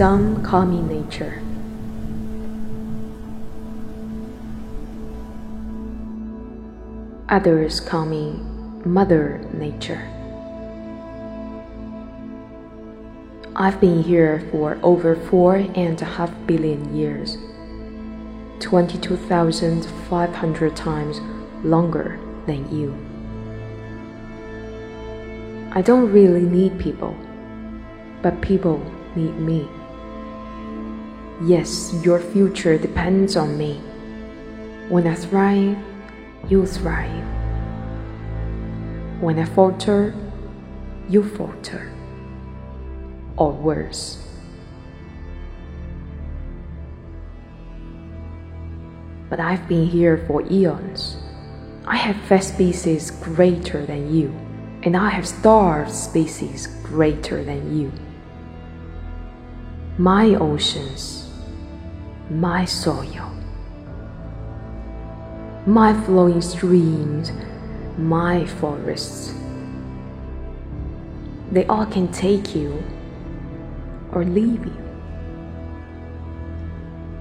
Some call me nature. Others call me Mother Nature. I've been here for over four and a half billion years, 22,500 times longer than you. I don't really need people, but people need me. Yes, your future depends on me. When I thrive, you thrive. When I falter, you falter. Or worse. But I've been here for eons. I have fed species greater than you, and I have starved species greater than you. My oceans, my soil, my flowing streams, my forests. They all can take you or leave you.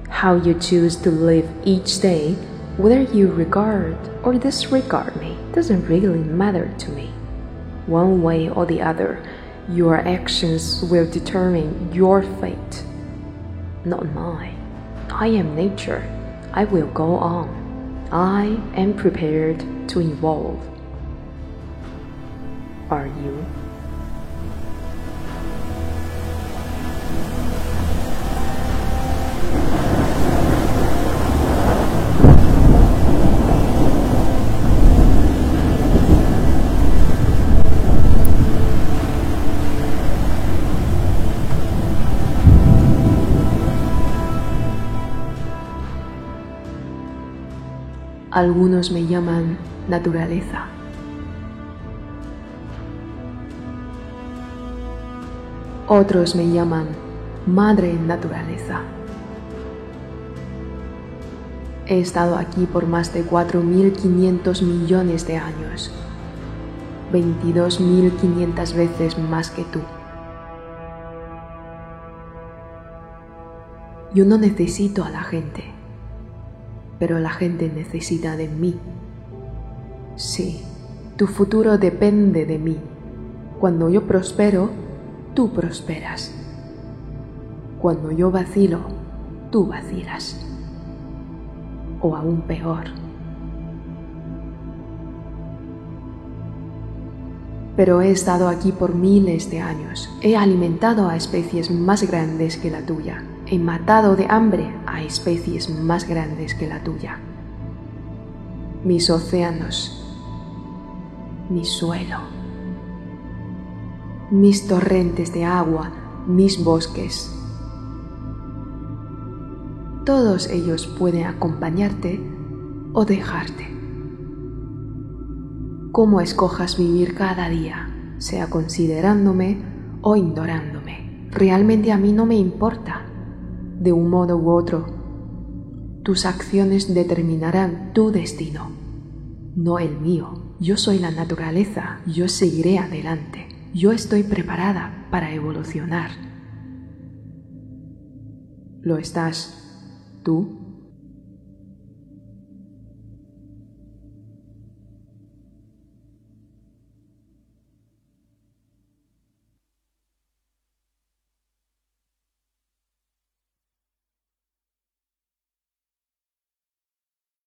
How you choose to live each day, whether you regard or disregard me, doesn't really matter to me. One way or the other, your actions will determine your fate, not mine. I am nature. I will go on. I am prepared to evolve. Are you? Algunos me llaman naturaleza. Otros me llaman madre naturaleza. He estado aquí por más de 4.500 millones de años, 22.500 veces más que tú. Yo no necesito a la gente, pero la gente necesita de mí. Sí, tu futuro depende de mí. Cuando yo prospero, tú prosperas. Cuando yo vacilo, tú vacilas. O aún peor. Pero he estado aquí por miles de años. He alimentado a especies más grandes que la tuya. He matado de hambre a especies más grandes que la tuya. Mis océanos, mi suelo mis torrentes de agua, mis bosques. Todos ellos pueden acompañarte o dejarte. Como escojas vivir cada día, sea considerándome o ignorándome, realmente a mí no me importa. De un modo u otro, tus acciones determinarán tu destino, no el mío. Yo soy la naturaleza, yo seguiré adelante. Yo estoy preparada para evolucionar. ¿Lo estás tú?